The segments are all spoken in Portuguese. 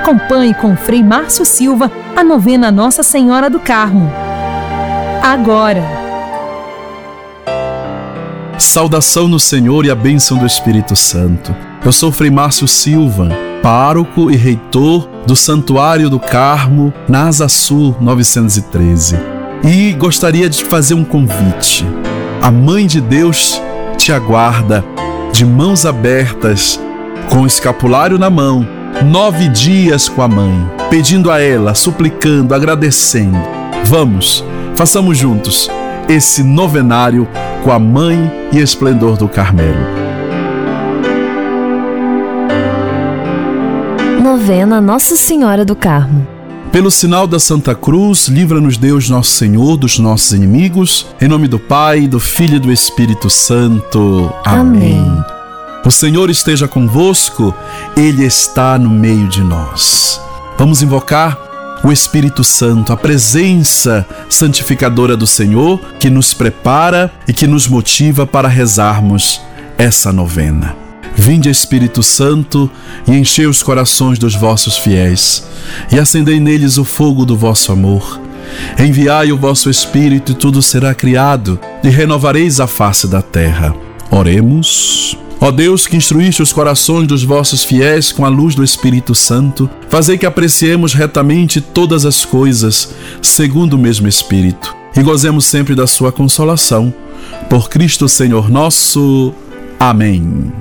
Acompanhe com Frei Márcio Silva a novena Nossa Senhora do Carmo. Agora. Saudação no Senhor e a bênção do Espírito Santo. Eu sou Frei Márcio Silva, pároco e reitor do Santuário do Carmo, na Asa Sul 913. E gostaria de fazer um convite. A Mãe de Deus te aguarda de mãos abertas, com o escapulário na mão, nove dias com a mãe, pedindo a ela, suplicando, agradecendo. Vamos, façamos juntos esse novenário com a mãe e esplendor do Carmelo. Novena Nossa Senhora do Carmo. Pelo sinal da Santa Cruz, livra-nos Deus Nosso Senhor dos nossos inimigos. Em nome do Pai, do Filho e do Espírito Santo. Amém. Amém. O Senhor esteja convosco, Ele está no meio de nós. Vamos invocar o Espírito Santo, a presença santificadora do Senhor que nos prepara e que nos motiva para rezarmos essa novena. Vinde, Espírito Santo, e enchei os corações dos vossos fiéis, e acendei neles o fogo do vosso amor. Enviai o vosso Espírito, e tudo será criado, e renovareis a face da terra. Oremos. Ó Deus, que instruíste os corações dos vossos fiéis com a luz do Espírito Santo, fazei que apreciemos retamente todas as coisas, segundo o mesmo Espírito, e gozemos sempre da sua consolação. Por Cristo Senhor nosso. Amém.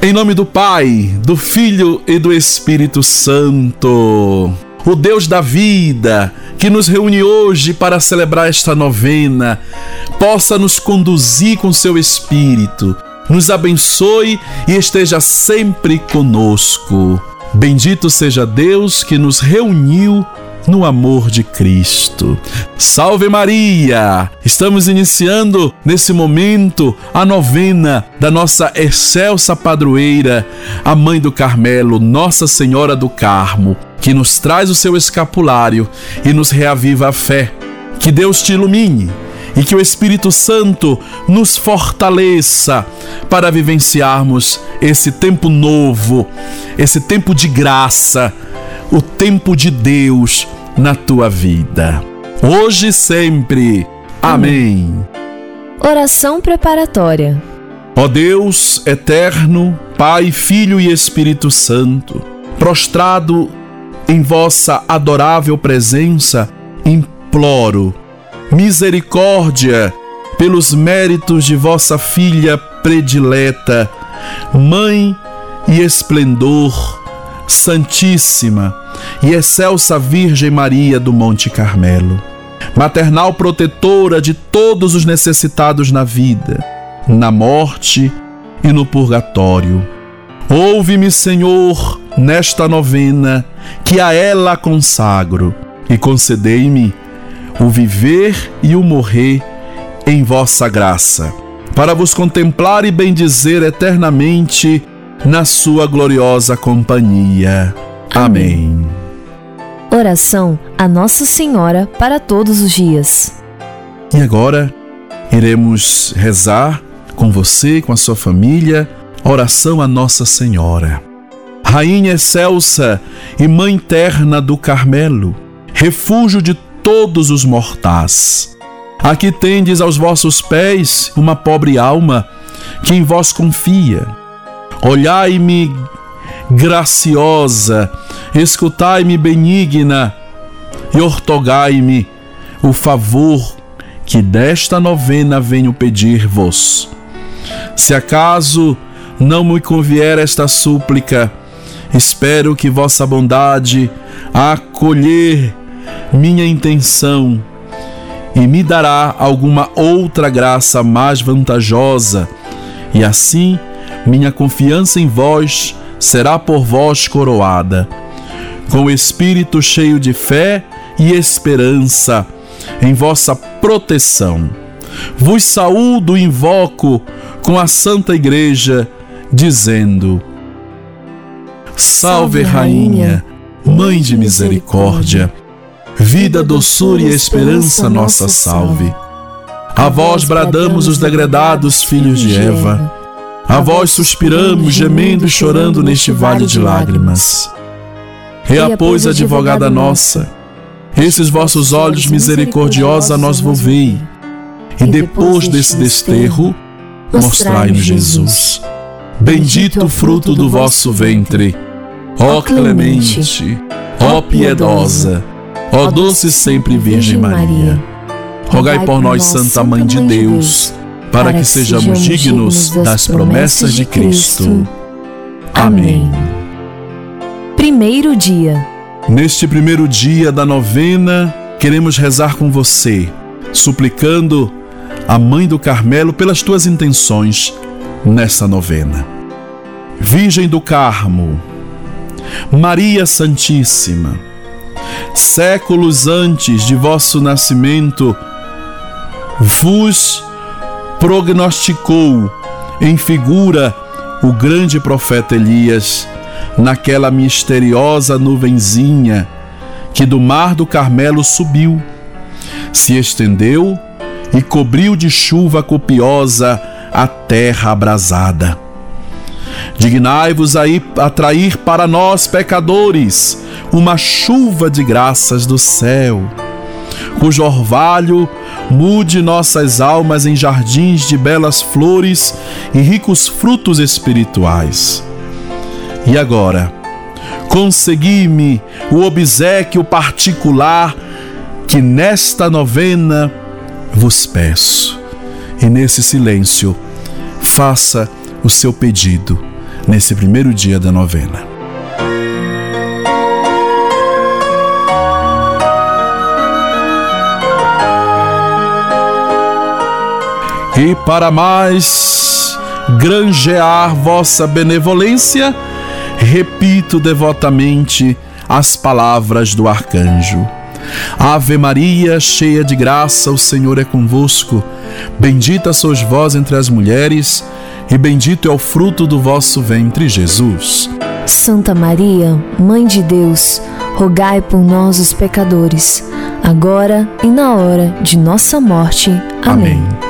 Em nome do Pai, do Filho e do Espírito Santo. O Deus da vida, que nos reúne hoje para celebrar esta novena, possa nos conduzir com seu Espírito, nos abençoe e esteja sempre conosco. Bendito seja Deus que nos reuniu no amor de Cristo. Salve Maria! Estamos iniciando nesse momento a novena da nossa excelsa padroeira, a Mãe do Carmelo, Nossa Senhora do Carmo, que nos traz o seu escapulário e nos reaviva a fé. Que Deus te ilumine e que o Espírito Santo nos fortaleça para vivenciarmos esse tempo novo, esse tempo de graça o tempo de Deus na tua vida. Hoje e sempre. Amém. Oração preparatória. Ó Deus eterno, Pai, Filho e Espírito Santo, prostrado em vossa adorável presença, imploro misericórdia pelos méritos de vossa filha predileta, mãe e esplendor Santíssima e Excelsa Virgem Maria do Monte Carmelo, maternal protetora de todos os necessitados na vida, na morte e no purgatório. Ouve-me, Senhor, nesta novena que a ela consagro, e concedei-me o viver e o morrer em vossa graça, para vos contemplar e bendizer eternamente na sua gloriosa companhia. Amém. Oração a Nossa Senhora para todos os dias. E agora iremos rezar com você, com a sua família, oração a Nossa Senhora. Rainha excelsa e Mãe terna do Carmelo, refúgio de todos os mortais. Aqui tendes aos vossos pés uma pobre alma que em vós confia Olhai-me graciosa, escutai-me benigna e ortogai-me o favor que desta novena venho pedir-vos. Se acaso não me convier esta súplica, espero que vossa bondade acolher minha intenção e me dará alguma outra graça mais vantajosa, e assim minha confiança em vós será por vós coroada. Com o espírito cheio de fé e esperança em vossa proteção. Vos saúdo e invoco com a Santa Igreja, dizendo: Salve, Rainha, Mãe de misericórdia, vida, doçura e esperança, nossa salve. A vós bradamos os degredados filhos de Eva. A vós suspiramos, gemendo e chorando neste vale de lágrimas. Rea, pois, advogada nossa, esses vossos olhos misericordiosa nós volvei, e depois desse desterro, mostrai-nos Jesus. Bendito o fruto do vosso ventre, ó clemente, ó piedosa, ó doce sempre Virgem Maria. Rogai por nós, Santa Mãe de Deus, para que sejamos dignos das promessas de Cristo. Amém. Primeiro dia. Neste primeiro dia da novena, queremos rezar com você, suplicando a Mãe do Carmelo pelas tuas intenções nessa novena. Virgem do Carmo, Maria Santíssima, séculos antes de vosso nascimento, vos prognosticou em figura o grande profeta Elias naquela misteriosa nuvenzinha que do mar do Carmelo subiu, se estendeu e cobriu de chuva copiosa a terra abrasada. Dignai-vos aí atrair para nós, pecadores, uma chuva de graças do céu, cujo orvalho mude nossas almas em jardins de belas flores e ricos frutos espirituais. E agora, consegui-me o obsequio particular que nesta novena vos peço. E nesse silêncio, faça o seu pedido nesse primeiro dia da novena. E para mais granjear vossa benevolência, repito devotamente as palavras do arcanjo. Ave Maria, cheia de graça, o Senhor é convosco. Bendita sois vós entre as mulheres, e bendito é o fruto do vosso ventre, Jesus. Santa Maria, Mãe de Deus, rogai por nós, os pecadores, agora e na hora de nossa morte. Amém. Amém.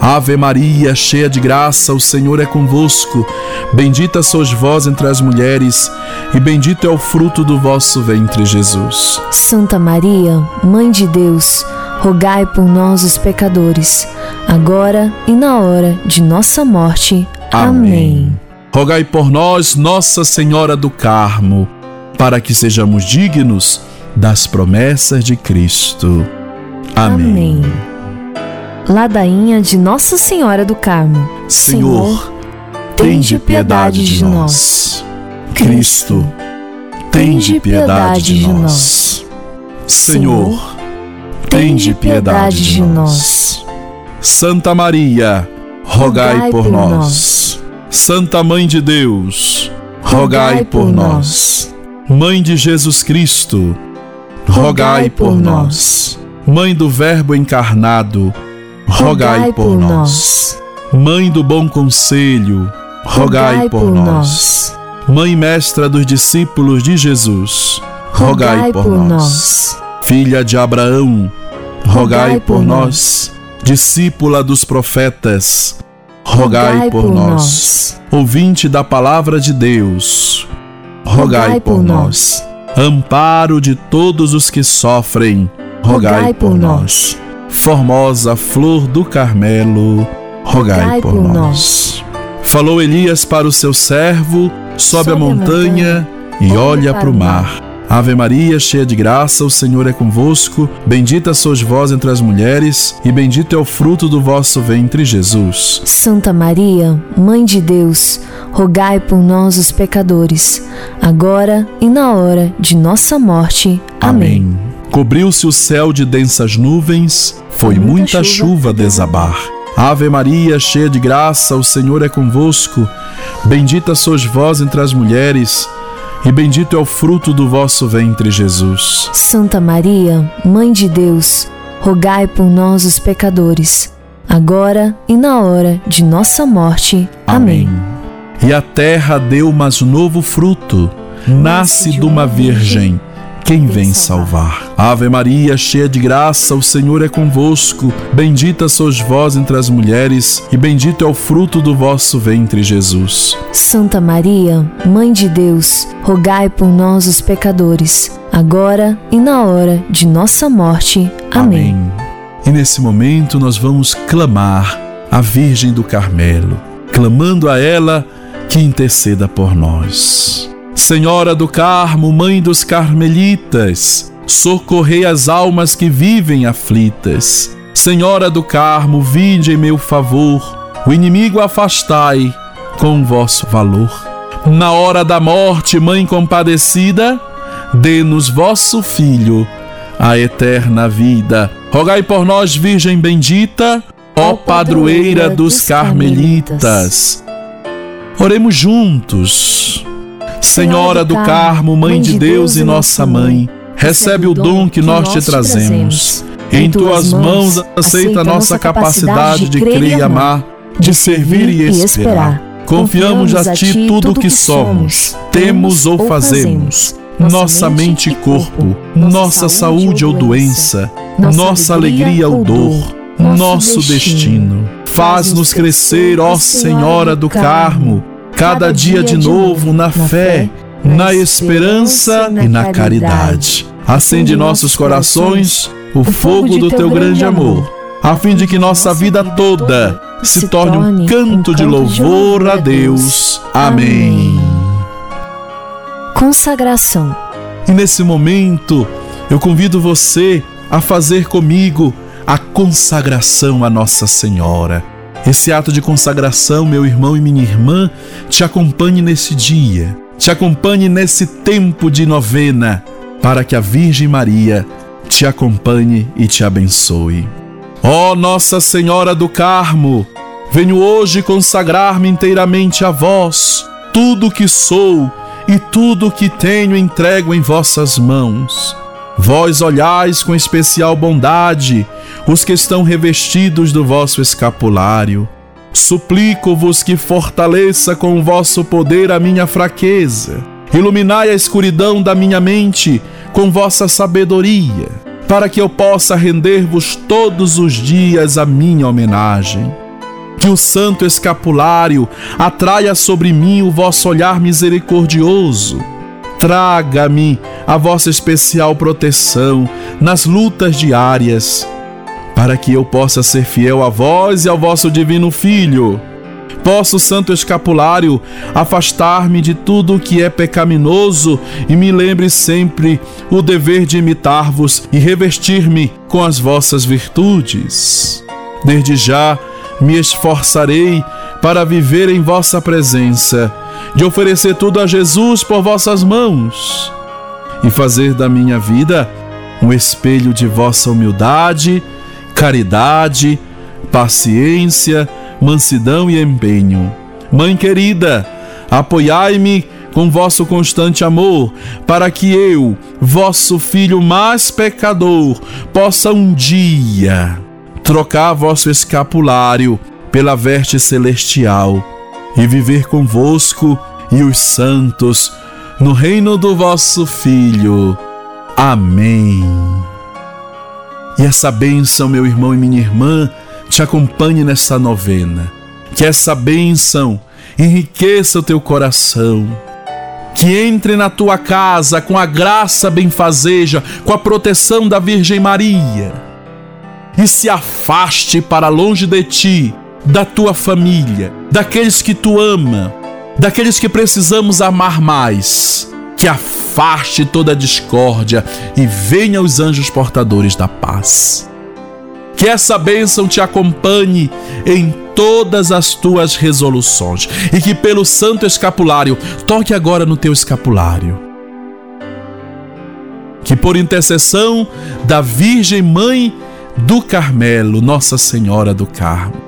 Ave Maria, cheia de graça, o Senhor é convosco. Bendita sois vós entre as mulheres, e bendito é o fruto do vosso ventre, Jesus. Santa Maria, Mãe de Deus, rogai por nós, os pecadores, agora e na hora de nossa morte. Amém. Rogai por nós, Nossa Senhora do Carmo, para que sejamos dignos das promessas de Cristo. Amém. Amém. Ladainha de Nossa Senhora do Carmo. Senhor, tende piedade de nós. Cristo, tende piedade de nós. Senhor, tende piedade de nós. Santa Maria, rogai por nós. Santa Mãe de Deus, rogai por nós. Mãe de Jesus Cristo, rogai por nós. Mãe do Verbo encarnado, rogai por nós. Mãe do bom conselho, rogai por nós. Mãe mestra dos discípulos de Jesus, rogai por nós. Filha de Abraão, rogai por nós. Discípula dos profetas, rogai por nós. Ouvinte da palavra de Deus, rogai por nós. Amparo de todos os que sofrem, rogai por nós. Formosa flor do Carmelo, rogai por nós. Falou Elias para o seu servo: sobe a montanha e olha para o mar Ave Maria, cheia de graça, o Senhor é convosco. Bendita sois vós entre as mulheres, e bendito é o fruto do vosso ventre, Jesus. Santa Maria, Mãe de Deus, rogai por nós, os pecadores, agora e na hora de nossa morte. Amém. Amém. Cobriu-se o céu de densas nuvens, foi muita, chuva desabar. Ave Maria, cheia de graça, o Senhor é convosco. Bendita sois vós entre as mulheres, e bendito é o fruto do vosso ventre, Jesus. Santa Maria, Mãe de Deus, rogai por nós, os pecadores, agora e na hora de nossa morte. Amém. Amém. e a terra deu mais novo fruto. Nasce de uma virgem quem vem salvar. Ave Maria, cheia de graça, o Senhor é convosco. Bendita sois vós entre as mulheres, e bendito é o fruto do vosso ventre, Jesus. Santa Maria, Mãe de Deus, rogai por nós, os pecadores, agora e na hora de nossa morte. Amém. Amém. E nesse momento nós vamos clamar a Virgem do Carmelo, clamando a ela que interceda por nós. Senhora do Carmo, Mãe dos Carmelitas, socorrei as almas que vivem aflitas. Senhora do Carmo, vinde em meu favor, o inimigo afastai com vosso valor. Na hora da morte, Mãe compadecida, dê-nos vosso Filho a eterna vida. Rogai por nós, Virgem bendita, ó padroeira dos Carmelitas. Oremos juntos. Senhora do Carmo, Mãe de Deus e nossa Mãe, recebe o dom que nós te trazemos. Em tuas mãos aceita nossa capacidade de crer e amar, de servir e esperar. Confiamos a ti tudo o que somos, temos ou fazemos, nossa mente e corpo, nossa saúde ou doença, nossa alegria ou dor, nosso destino. Faz-nos crescer, ó Senhora do Carmo cada dia de novo na fé, na esperança e na caridade. Acende em nossos corações o fogo do teu grande amor, a fim de que nossa vida toda se torne um canto de louvor a Deus. Amém. Consagração. E nesse momento, eu convido você a fazer comigo a consagração a Nossa Senhora esse ato de consagração, meu irmão e minha irmã, te acompanhe nesse dia, te acompanhe nesse tempo de novena, para que a Virgem Maria te acompanhe e te abençoe. Ó oh, Nossa Senhora do Carmo, venho hoje consagrar-me inteiramente a vós, tudo o que sou e tudo o que tenho entrego em vossas mãos. Vós olhais com especial bondade os que estão revestidos do vosso escapulário. Suplico-vos que fortaleça com o vosso poder a minha fraqueza. Iluminai a escuridão da minha mente com vossa sabedoria, para que eu possa render-vos todos os dias a minha homenagem. Que o santo escapulário atraia sobre mim o vosso olhar misericordioso. Traga-me a vossa especial proteção nas lutas diárias para que eu possa ser fiel a vós e ao vosso divino Filho. Posso, Santo Escapulário, afastar-me de tudo o que é pecaminoso e me lembre sempre o dever de imitar-vos e revestir-me com as vossas virtudes. Desde já me esforçarei para viver em vossa presença, de oferecer tudo a Jesus por vossas mãos e fazer da minha vida um espelho de vossa humildade caridade, paciência, mansidão e empenho. Mãe querida, apoiai-me com vosso constante amor, para que eu, vosso filho mais pecador, possa um dia trocar vosso escapulário pela veste celestial e viver convosco e os santos no reino do vosso Filho. Amém. E essa bênção, meu irmão e minha irmã, te acompanhe nessa novena. Que essa bênção enriqueça o teu coração. Que entre na tua casa com a graça benfazeja, com a proteção da Virgem Maria. E se afaste para longe de ti, da tua família, daqueles que tu ama, daqueles que precisamos amar mais. Que a afaste toda discórdia e venha os anjos portadores da paz. Que essa bênção te acompanhe em todas as tuas resoluções e que pelo santo escapulário toque agora no teu escapulário. Que por intercessão da Virgem Mãe do Carmelo, Nossa Senhora do Carmo,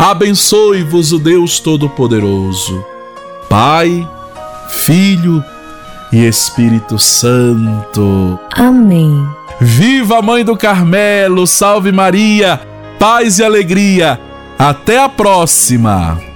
abençoe-vos o Deus Todo-Poderoso, Pai, Filho e Espírito Santo. Amém. Viva a Mãe do Carmelo, salve Maria, paz e alegria. Até a próxima.